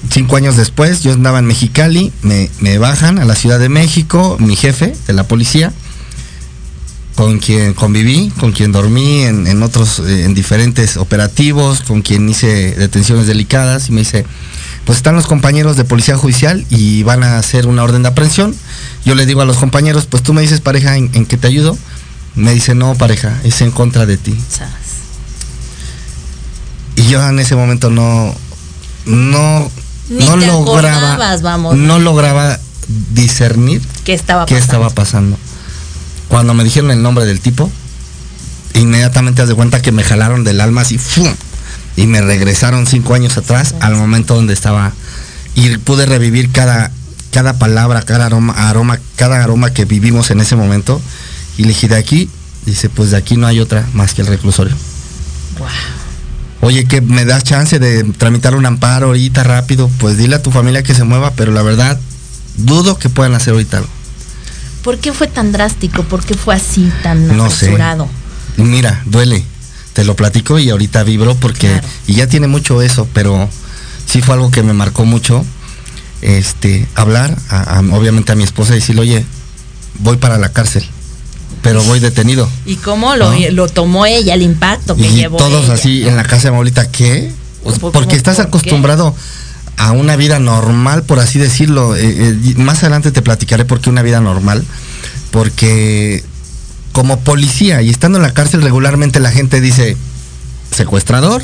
cinco años después, yo andaba en Mexicali, me, bajan a la Ciudad de México, mi jefe de la policía, con quien conviví, con quien dormí en, en otros, eh, en diferentes operativos, con quien hice detenciones delicadas, y me dice, pues están los compañeros de policía judicial y van a hacer una orden de aprehensión. Yo le digo a los compañeros, pues tú me dices pareja en, en que te ayudo. Me dice, no pareja, es en contra de ti. Y yo en ese momento no, no, no lograba, no lograba discernir qué estaba qué estaba pasando. Cuando me dijeron el nombre del tipo, inmediatamente haz de cuenta que me jalaron del alma así, ¡fum! Y me regresaron cinco años atrás al momento donde estaba y pude revivir cada, cada palabra, cada aroma, aroma, cada aroma que vivimos en ese momento. Y le dije, de aquí, dice, pues de aquí no hay otra más que el reclusorio. Oye, que me das chance de tramitar un amparo ahorita rápido, pues dile a tu familia que se mueva, pero la verdad, dudo que puedan hacer ahorita algo. ¿Por qué fue tan drástico? ¿Por qué fue así tan no Mira, duele te lo platico y ahorita vibro porque, y ya tiene mucho eso, pero sí fue algo que me marcó mucho, este, hablar, obviamente a mi esposa y decirle, oye, voy para la cárcel, pero voy detenido. ¿Y cómo lo, lo tomó ella, el impacto que y Todos así en la casa de mi abuelita, ¿qué? Pues, porque estás acostumbrado a una vida normal, por así decirlo. Eh, eh, más adelante te platicaré por qué una vida normal, porque como policía y estando en la cárcel regularmente la gente dice secuestrador,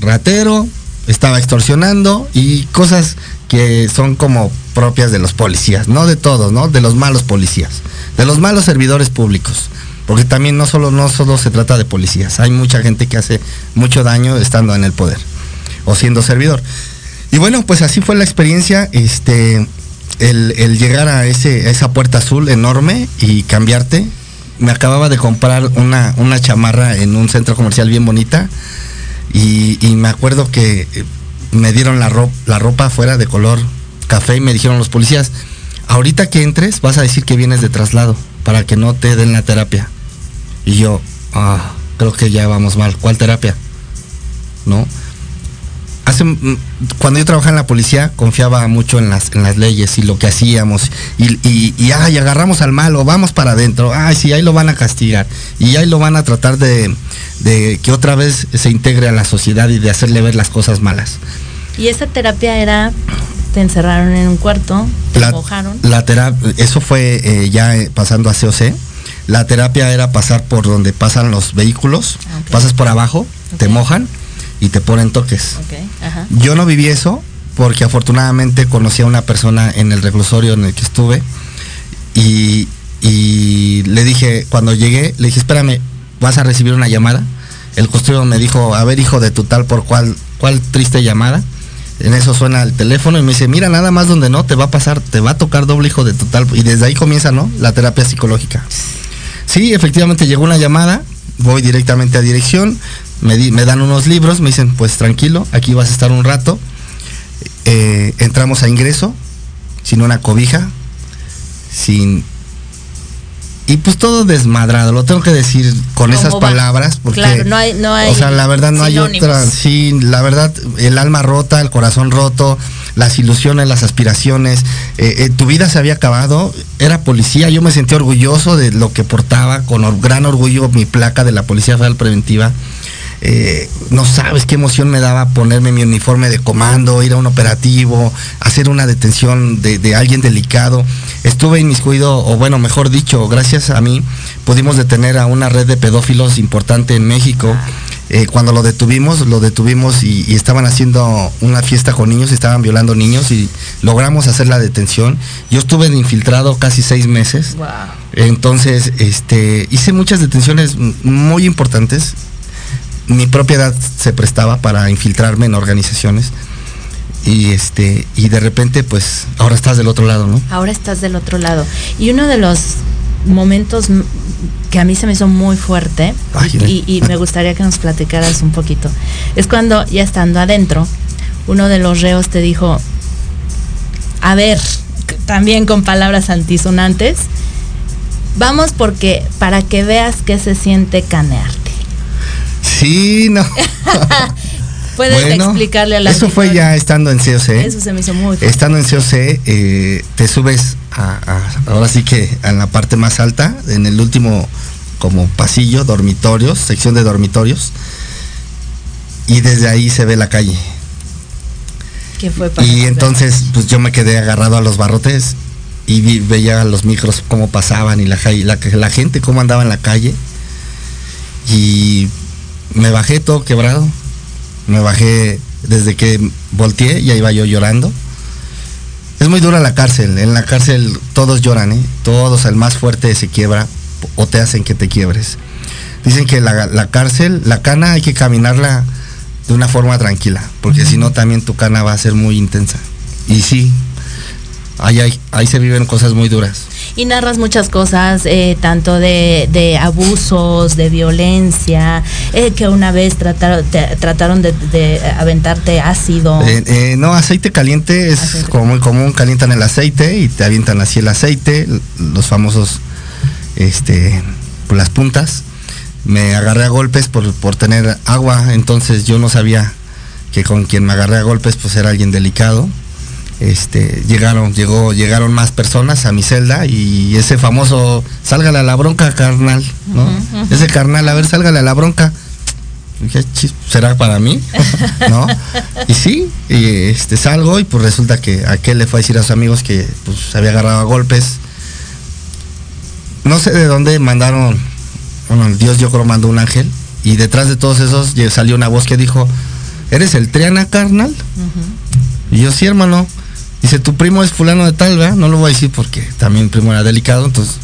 ratero, estaba extorsionando y cosas que son como propias de los policías, no de todos, ¿no? De los malos policías, de los malos servidores públicos. Porque también no solo, no solo se trata de policías, hay mucha gente que hace mucho daño estando en el poder o siendo servidor. Y bueno, pues así fue la experiencia, este, el, llegar a, ese, a esa puerta azul enorme y cambiarte, me acababa de comprar una, una chamarra en un centro comercial bien bonita y, me acuerdo que eh, me dieron la, ropa, la ropa afuera de color café y me dijeron los policías, ahorita que entres vas a decir que vienes de traslado para que no te den la terapia. Y yo, ah, creo que ya vamos mal. ¿Cuál terapia? ¿No? Hace mm, cuando yo trabajaba en la policía confiaba mucho en las, en las leyes y lo que hacíamos y, y, ay, agarramos al malo, vamos para adentro, ay, sí, ahí lo van a castigar y ahí lo van a tratar de, que otra vez se integre a la sociedad y de hacerle ver las cosas malas. Y esa terapia era, te encerraron en un cuarto, te la, mojaron. La terapia, eso fue eh, ya eh, pasando a COC. La terapia era pasar por donde pasan los vehículos, ah, pasas por abajo, te mojan y te ponen toques. Yo no viví eso porque afortunadamente conocí a una persona en el reclusorio en el que estuve y, le dije, cuando llegué, le dije, espérame, vas a recibir una llamada. El costurero me dijo, a ver hijo de tu tal por cuál, cuál triste llamada. En eso suena el teléfono y me dice, mira, nada más donde no, te va a pasar, te va a tocar doble hijo de tu tal. Y desde ahí comienza, ¿no? La terapia psicológica. Sí, efectivamente llegó una llamada, voy directamente a dirección, me, dan unos libros, me dicen, pues tranquilo, aquí vas a estar un rato. Eh, entramos a ingreso, sin una cobija, sin... Y pues todo desmadrado, lo tengo que decir con esas palabras, porque... Claro, no hay, no hay o sea, la verdad no hay otra... Sí, la verdad, el alma rota, el corazón roto, las ilusiones, las aspiraciones. Eh, eh, tu vida se había acabado, era policía, yo me sentí orgulloso de lo que portaba, con gran orgullo mi placa de la Policía Federal Preventiva. Eh, no sabes qué emoción me daba ponerme mi uniforme de comando, ir a un operativo, hacer una detención de, alguien delicado. Estuve inmiscuido, o bueno, mejor dicho, gracias a mí pudimos detener a una red de pedófilos importante en México. Eh, cuando lo detuvimos, lo detuvimos y, estaban haciendo una fiesta con niños, estaban violando niños y logramos hacer la detención. Yo estuve infiltrado casi seis meses. Entonces, este, hice muchas detenciones muy importantes mi propiedad se prestaba para infiltrarme en organizaciones y este y de repente pues ahora estás del otro lado, ¿no? Ahora estás del otro lado. Y uno de los momentos que a mí se me hizo muy fuerte y, me *laughs* gustaría que nos platicaras un poquito es cuando ya estando adentro uno de los reos te dijo a ver también con palabras antisonantes vamos porque para que veas qué se siente canear Sí, no. *laughs* Puedes explicarle a la Eso fue ya estando en COC. Eso se me hizo muy Estando en COC, eh, te subes a, ahora sí que en la parte más alta, en el último como pasillo, dormitorios, sección de dormitorios, y desde ahí se ve la calle. ¿Qué fue y entonces, pues yo me quedé agarrado a los barrotes y veía los micros cómo pasaban y la, la, la gente cómo andaba en la calle. Y me bajé todo quebrado. Me bajé desde que volteé y ahí iba yo llorando. Es muy dura la cárcel. En la cárcel todos lloran, ¿eh? Todos, el más fuerte se quiebra o te hacen que te quiebres. Dicen que la, la cárcel, la cana hay que caminarla de una forma tranquila, porque si no también tu cana va a ser muy intensa. Y sí, ahí, ahí se viven cosas muy duras. Y narras muchas cosas, eh, tanto de, abusos, de violencia, eh, que una vez trataron, trataron de, aventarte ácido. Eh, no, aceite caliente es como muy común, calientan el aceite y te avientan así el aceite, los famosos, este, por las puntas. Me agarré a golpes por, por tener agua, entonces yo no sabía que con quien me agarré a golpes pues era alguien delicado este, llegaron, llegó, llegaron más personas a mi celda y ese famoso, sálgale a la bronca, carnal, ¿no? Ese carnal, a ver, sálgale a la bronca. ¿Será para mí? *laughs* ¿No? Y sí, y este, salgo y pues resulta que aquel le fue a decir a sus amigos que pues se había agarrado a golpes. No sé de dónde mandaron, bueno, Dios yo creo mandó un ángel y detrás de todos esos salió una voz que dijo, ¿eres el Triana, carnal? Y yo sí, hermano. Dice, tu primo es fulano de tal, ¿verdad? No lo voy a decir porque también primo era delicado, entonces,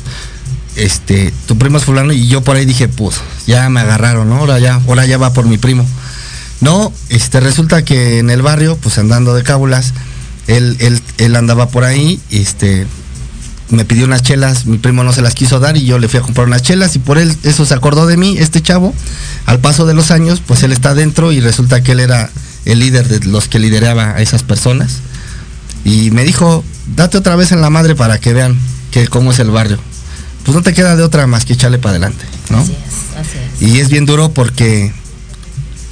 este, tu primo es fulano y yo por ahí dije, pues, ya me agarraron, ¿no? Ahora ya, ahora ya va por mi primo. No, este, resulta que en el barrio, pues andando de cábulas, él, él, él andaba por ahí, este, me pidió unas chelas, mi primo no se las quiso dar y yo le fui a comprar unas chelas y por él eso se acordó de mí, este chavo. Al paso de los años, pues él está dentro y resulta que él era el líder de los que lideraba a esas personas. Y me dijo, date otra vez en la madre para que vean que cómo es el barrio. Pues no te queda de otra más que echarle para adelante, ¿no? Así es, así es. Y es bien duro porque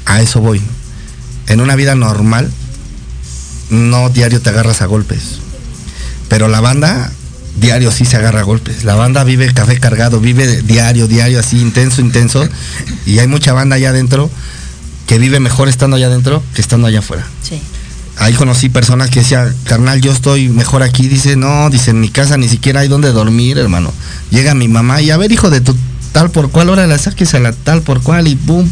a eso voy. En una vida normal, no diario te agarras a golpes. Pero la banda, diario sí se agarra a golpes. La banda vive café cargado, vive diario, diario, así intenso, intenso. Y hay mucha banda allá adentro que vive mejor estando allá adentro que estando allá afuera. Sí ahí conocí personas que decían, carnal, yo estoy mejor aquí. Dice, no, dice, en mi casa ni siquiera hay donde dormir, hermano. Llega mi mamá y a ver, hijo de tu tal por cual, ahora la saques a la tal por cual y boom.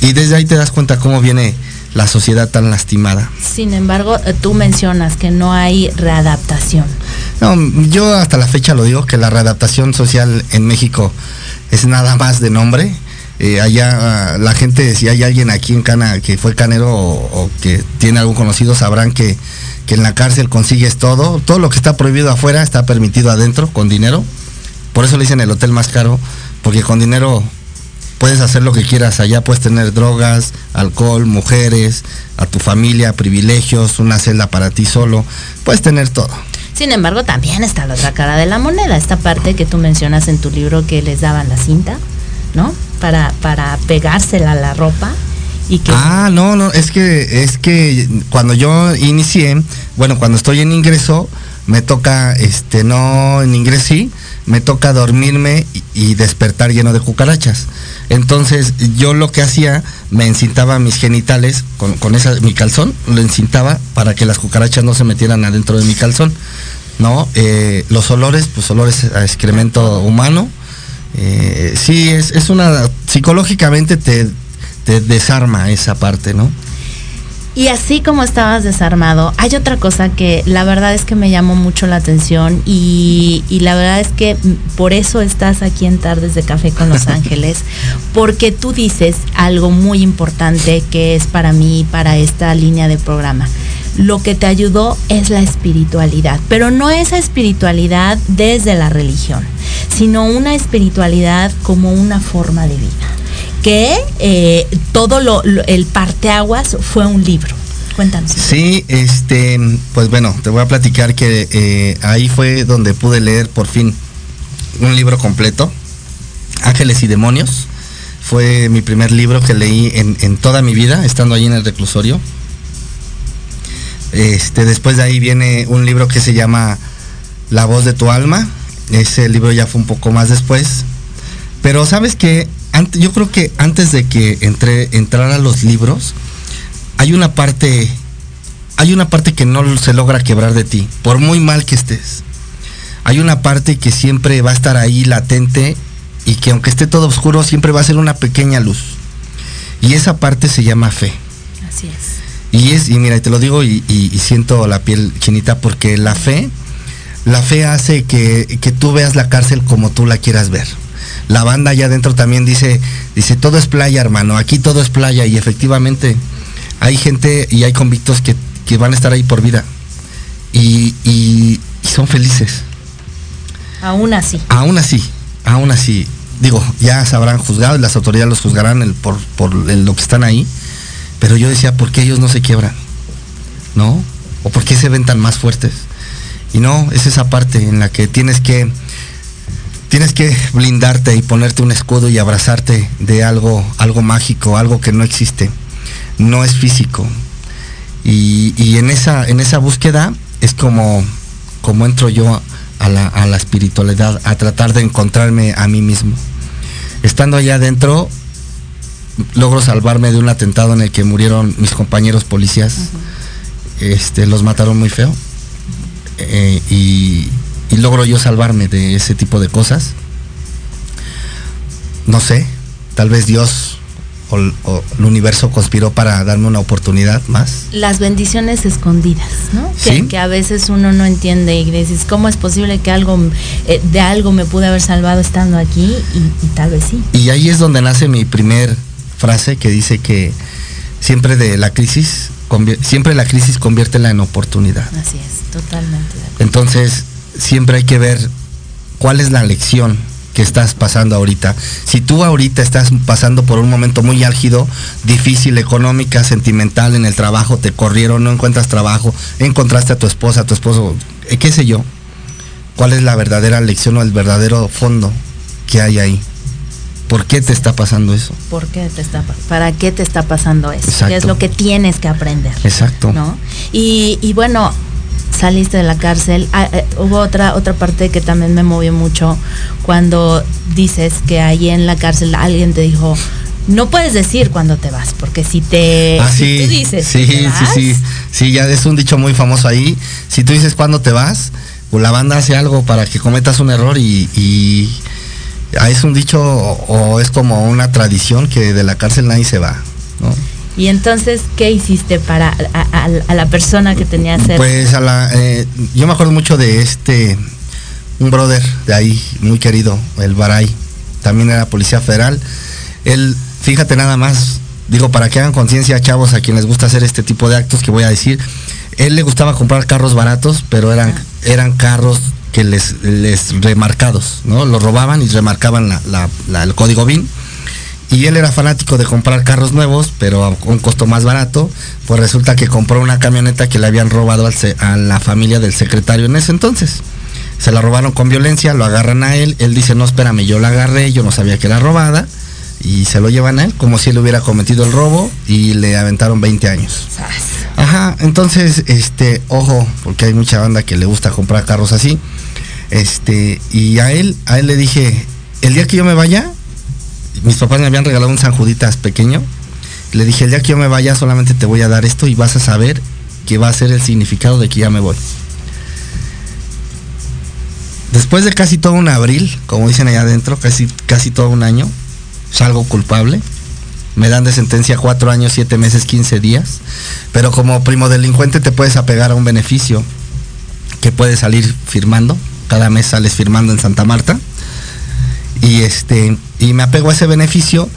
Y desde ahí te das cuenta cómo viene la sociedad tan lastimada. Sin embargo, eh, tú mencionas que no hay readaptación. No, yo hasta la fecha lo digo, que la readaptación social en México es nada más de nombre eh, allá la gente, si hay alguien aquí en Cana que fue canero o, que tiene algún conocido, sabrán que, en la cárcel consigues todo. Todo lo que está prohibido afuera está permitido adentro con dinero. Por eso le dicen el hotel más caro, porque con dinero puedes hacer lo que quieras. Allá puedes tener drogas, alcohol, mujeres, a tu familia, privilegios, una celda para ti solo. Puedes tener todo. Sin embargo, también está la otra cara de la moneda, esta parte que tú mencionas en tu libro que les daban la cinta, ¿no? Para, para pegársela a la ropa. Y que... Ah, no, no, es que, es que cuando yo inicié, bueno, cuando estoy en ingreso, me toca, este, no en ingresí, me toca dormirme y, despertar lleno de cucarachas. Entonces yo lo que hacía, me encintaba mis genitales con, con esa, mi calzón, lo encintaba para que las cucarachas no se metieran adentro de mi calzón. ¿No? Eh, los olores, pues olores a excremento humano, eh, sí, es, es, una, psicológicamente te, desarma esa parte, ¿no? Y así como estabas desarmado, hay otra cosa que la verdad es que me llamó mucho la atención y, y, la verdad es que por eso estás aquí en Tardes de Café con Los *laughs* Ángeles, porque tú dices algo muy importante que es para mí, para esta línea de programa lo que te ayudó es la espiritualidad, pero no esa espiritualidad desde la religión, sino una espiritualidad como una forma de vida. Que eh, todo lo, el parteaguas fue un libro. Cuéntanos. Sí, este, pues bueno, te voy a platicar que eh, ahí fue donde pude leer por fin un libro completo, Ángeles y Demonios. Fue mi primer libro que leí en, en toda mi vida, estando allí en el reclusorio este, después de ahí viene un libro que se llama La voz de tu alma. Ese libro ya fue un poco más después. Pero sabes que yo creo que antes de que entre, entrara los libros, hay una parte hay una parte que no se logra quebrar de ti, por muy mal que estés. Hay una parte que siempre va a estar ahí latente y que aunque esté todo oscuro, siempre va a ser una pequeña luz. Y esa parte se llama fe. Así es. Y es, y mira, te lo digo y, siento la piel chinita porque la fe, la fe hace que, que, tú veas la cárcel como tú la quieras ver. La banda allá adentro también dice, dice, todo es playa, hermano, aquí todo es playa. Y efectivamente hay gente y hay convictos que que van a estar ahí por vida. Y, son felices. Aún así. Aún así, aún así. Digo, ya sabrán juzgado y las autoridades los juzgarán el, por, por lo que están ahí. Pero yo decía, ¿por qué ellos no se quiebran? ¿No? ¿O por qué se ven tan más fuertes? Y no, es esa parte en la que tienes que tienes que blindarte y ponerte un escudo y abrazarte de algo, algo mágico, algo que no existe. No es físico, y, en, esa, en esa búsqueda es como, como entro yo a la, a la espiritualidad, a tratar de encontrarme a mí mismo. Estando allá adentro, logro salvarme de un atentado en el que murieron mis compañeros policías. este, los mataron muy feo. Eh, y, y, logro yo salvarme de ese tipo de cosas. No sé, tal vez Dios o, el universo conspiró para darme una oportunidad más. Las bendiciones escondidas, ¿no? Que, a veces uno no entiende y dices, ¿cómo es posible que algo eh, de algo me pude haber salvado estando aquí? Y, tal vez sí. Y ahí es donde nace mi primer frase que dice que siempre de la crisis, siempre la crisis conviértela en oportunidad. Así es, totalmente. Entonces, siempre hay que ver cuál es la lección que estás pasando ahorita. Si tú ahorita estás pasando por un momento muy álgido, difícil, económica, sentimental, en el trabajo, te corrieron, no encuentras trabajo, encontraste a tu esposa, a tu esposo, eh, qué sé yo, cuál es la verdadera lección o el verdadero fondo que hay ahí. ¿Por qué te está pasando eso? ¿Por qué te está ¿Para qué te está pasando eso? ¿Qué es lo que tienes que aprender? Exacto. ¿no? Y, y bueno, saliste de la cárcel. Ah, eh, hubo otra, otra parte que también me movió mucho cuando dices que ahí en la cárcel alguien te dijo, no puedes decir cuando te vas, porque si te ah, sí, tú dices sí, sí, sí, sí, ya es un dicho muy famoso ahí. Si tú dices cuando te vas, pues la banda hace algo para que cometas un error y, y ah, es un dicho o, es como una tradición que de la cárcel nadie se va, ¿no? Y entonces, ¿qué hiciste para a, la persona que tenía cerca? Pues a la, eh, yo me acuerdo mucho de este, un brother de ahí, muy querido, el Baray, también era policía federal. Él, fíjate nada más, digo, para que hagan conciencia, chavos, a quienes les gusta hacer este tipo de actos que voy a decir, él le gustaba comprar carros baratos, pero eran, ah. eran carros que les, les remarcados, ¿no? Los robaban y remarcaban el código BIN y él era fanático de comprar carros nuevos, pero a un costo más barato. Pues resulta que compró una camioneta que le habían robado a la familia del secretario en ese entonces. Se la robaron con violencia, lo agarran a él. Él dice, no, espérame, yo la agarré, yo no sabía que era robada. Y se lo llevan a él como si él hubiera cometido el robo y le aventaron 20 años. Ajá, entonces, este, ojo, porque hay mucha banda que le gusta comprar carros así. Este, y a él, a él le dije, el día que yo me vaya, mis papás me habían regalado un San Juditas pequeño. Le dije, el día que yo me vaya solamente te voy a dar esto y vas a saber que va a ser el significado de que ya me voy. Después de casi todo un abril, como dicen allá adentro, casi, casi todo un año, salgo culpable. Me dan de sentencia cuatro años, siete meses, 15 días. Pero como primo delincuente te puedes apegar a un beneficio que puedes salir firmando. Cada mes sales firmando en Santa Marta. Y este, y me apego a ese beneficio.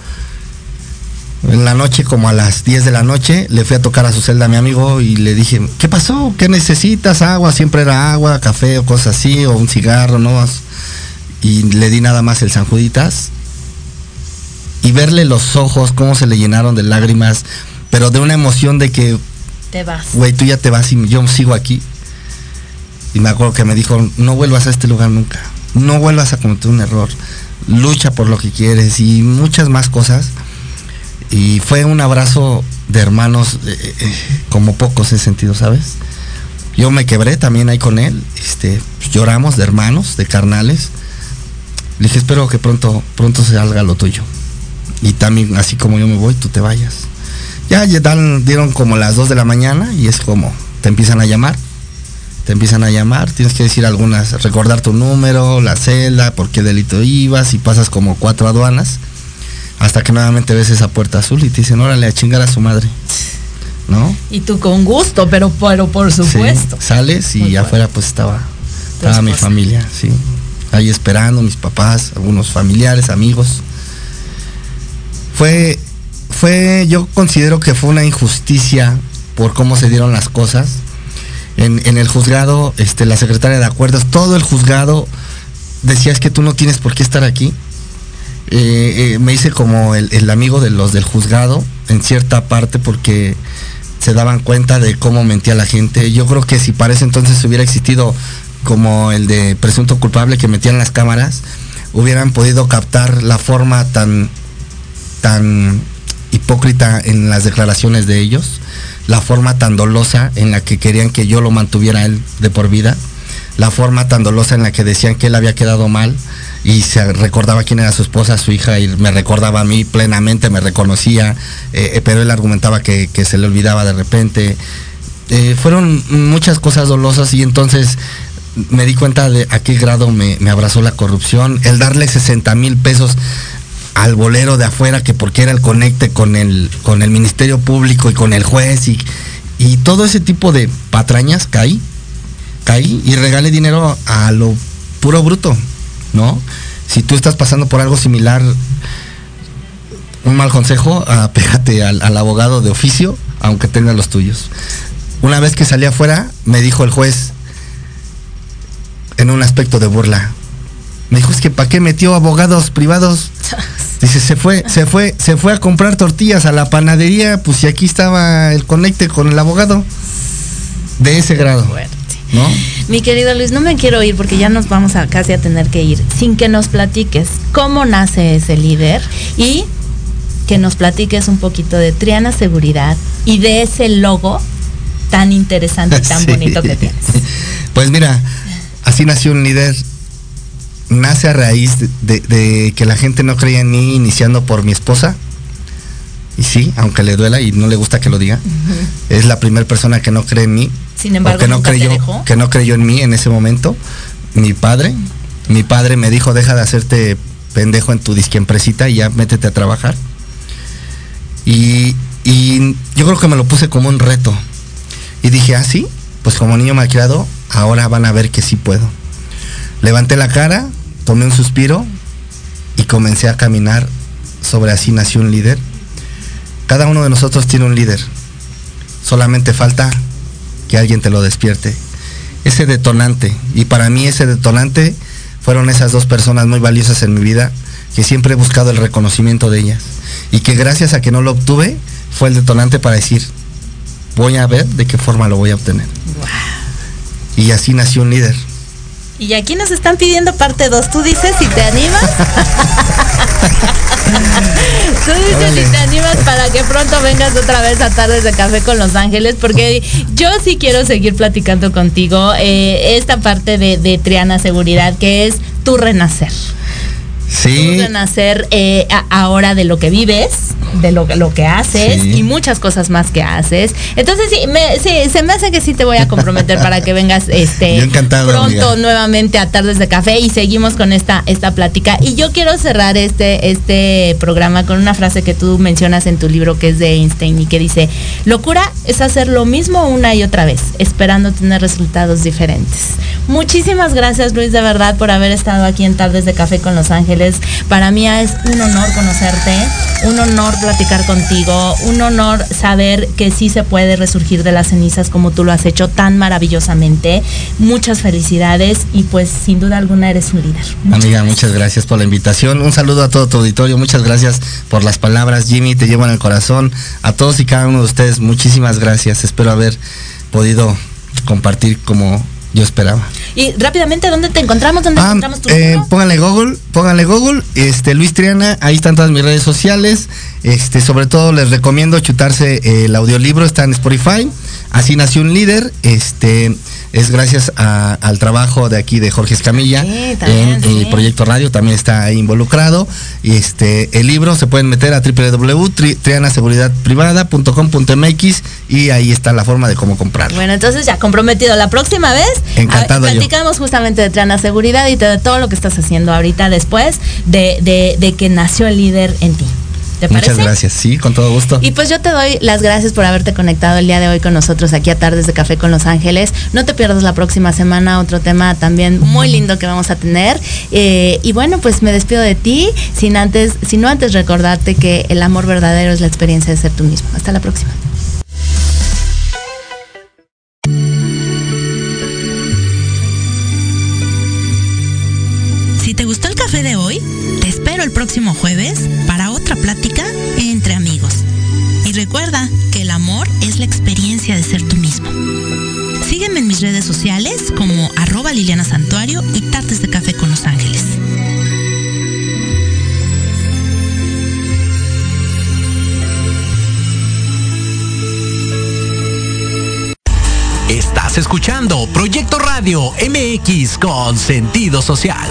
En la noche, como a las 10 de la noche, le fui a tocar a su celda a mi amigo y le dije, ¿qué pasó? ¿Qué necesitas? Agua, siempre era agua, café o cosas así, o un cigarro, ¿no? Y le di nada más el San Juditas. Y verle los ojos, cómo se le llenaron de lágrimas, pero de una emoción de que... Te vas. Güey, tú ya te vas y yo sigo aquí. Y me acuerdo que me dijo, no vuelvas a este lugar nunca. No vuelvas a cometer un error lucha por lo que quieres y muchas más cosas. Y fue un abrazo de hermanos eh, eh, eh, como pocos he sentido, ¿sabes? Yo me quebré también ahí con él, este, lloramos de hermanos, de carnales. Le dije, espero que pronto, pronto salga lo tuyo. Y también, así como yo me voy, tú te vayas. Ya dieron como las 2 de la mañana y es como, te empiezan a llamar. Te empiezan a llamar, tienes que decir algunas, recordar tu número, la celda, por qué delito ibas y pasas como cuatro aduanas hasta que nuevamente ves esa puerta azul y te dicen, órale, a chingar a su madre. ¿No? Y tú con gusto, pero, pero por supuesto. sales y afuera pues estaba, estaba mi familia, sí. Ahí esperando, mis papás, algunos familiares, amigos. Fue, fue, yo considero que fue una injusticia por cómo se dieron las cosas. En, el juzgado, este, la secretaria de acuerdos, todo el juzgado decía es que tú no tienes por qué estar aquí. Eh, eh, me hice como el, amigo de los del juzgado en cierta parte porque se daban cuenta de cómo mentía la gente. Yo creo que si para ese entonces hubiera existido como el de presunto culpable que metían las cámaras, hubieran podido captar la forma tan, tan hipócrita en las declaraciones de ellos la forma tan dolosa en la que querían que yo lo mantuviera él de por vida, la forma tan dolosa en la que decían que él había quedado mal y se recordaba quién era su esposa, su hija, y me recordaba a mí plenamente, me reconocía, eh, eh, pero él argumentaba que, se le olvidaba de repente. Eh, fueron muchas cosas dolosas y entonces me di cuenta de a qué grado me, me abrazó la corrupción, el darle 60 mil pesos al bolero de afuera que porque era el conecte con el, con el Ministerio Público y con el juez y, y todo ese tipo de patrañas caí, caí y regalé dinero a lo puro bruto, ¿no? Si tú estás pasando por algo similar, un mal consejo, *laughs* apégate al, al abogado de oficio, aunque tenga los tuyos. Una vez que salí afuera, me dijo el juez, en un aspecto de burla, me dijo, es que ¿para qué metió abogados privados? *laughs* Dice, se fue, se fue, se fue a comprar tortillas a la panadería, pues si aquí estaba el conecte con el abogado. De ese grado. ¿No? Mi querido Luis, no me quiero ir porque ya nos vamos a casi a tener que ir, sin que nos platiques cómo nace ese líder y que nos platiques un poquito de Triana Seguridad y de ese logo tan interesante y tan *laughs* bonito que tienes. Pues mira, así nació un líder nace a raíz de, que la gente no creía en mí iniciando por mi esposa. Y sí, aunque le duela y no le gusta que lo diga, es la primera persona que no cree en mí. Sin embargo, que no creyó, que no creyó en mí en ese momento. Mi padre, mi padre me dijo, deja de hacerte pendejo en tu disquempresita y ya métete a trabajar. Y, y yo creo que me lo puse como un reto. Y dije, ah, sí, pues como niño malcriado, ahora van a ver que sí puedo. Levanté la cara, tomé un suspiro y comencé a caminar sobre así nació un líder. Cada uno de nosotros tiene un líder. Solamente falta que alguien te lo despierte. Ese detonante, y para mí ese detonante fueron esas dos personas muy valiosas en mi vida, que siempre he buscado el reconocimiento de ellas. Y que gracias a que no lo obtuve, fue el detonante para decir, voy a ver de qué forma lo voy a obtener. Y así nació un líder. Y aquí nos están pidiendo parte 2. ¿Tú dices si te animas? *laughs* Tú dices si te animas para que pronto vengas otra vez a Tardes de Café con Los Ángeles, porque yo sí quiero seguir platicando contigo eh, esta parte de, de Triana Seguridad, que es tu renacer. Sí. Tu renacer eh, ahora de lo que vives de lo, lo que haces y muchas cosas más que haces. Entonces sí, me, sí, se me hace que sí te voy a comprometer para que vengas *laughs* este pronto nuevamente a Tardes de Café y seguimos con esta, esta plática. Y yo quiero cerrar este, este programa con una frase que tú mencionas en tu libro que es de Einstein y que dice, locura es hacer lo mismo una y otra vez, esperando tener resultados diferentes. Muchísimas gracias Luis de verdad por haber estado aquí en Tardes de Café con Los Ángeles. Para mí es un honor conocerte, un honor platicar contigo, un honor saber que sí se puede resurgir de las cenizas como tú lo has hecho tan maravillosamente. Muchas felicidades y pues sin duda alguna eres un líder. Amiga, muchas gracias por la invitación. Un saludo a todo tu auditorio. Muchas gracias por las palabras. Jimmy, te llevo en el corazón. A todos y cada uno de ustedes, muchísimas gracias. Espero haber podido compartir como yo esperaba. Y rápidamente, ¿dónde te encontramos? ¿Dónde Ah, encontramos tu eh, pónganle Google, pónganle Google, este Luis Triana, ahí están todas mis redes sociales. Este, sobre todo les recomiendo chutarse eh, el audiolibro, está en Spotify. Así nació un líder, este es gracias a- al trabajo de aquí de Jorge Escamilla Sí, en sí. el proyecto radio, también está ahí involucrado. Y este el libro se pueden meter a www.trianaseguridadprivada.com.mx y ahí está la forma de cómo comprarlo. Bueno, entonces ya comprometido. La próxima vez Encantado a- yo. platicamos justamente de Triana Seguridad y de todo lo que estás haciendo ahorita después de, de- de que nació el líder en ti. ¿Te parece? Muchas gracias, sí, con todo gusto. Y pues yo te doy las gracias por haberte conectado el día de hoy con nosotros aquí a Tardes de Café con Los Ángeles. No te pierdas la próxima semana otro tema también muy lindo que vamos a tener. Eh, y bueno, pues me despido de ti, sin antes, sino antes recordarte que el amor verdadero es la experiencia de ser tú mismo. Hasta la próxima. El próximo jueves para otra plática entre amigos. Y recuerda que el amor es la experiencia de ser tú mismo. Sígueme en mis redes sociales como arroba Liliana Santuario y Tartes de Café con Los Ángeles. Estás escuchando Proyecto Radio MX con sentido social.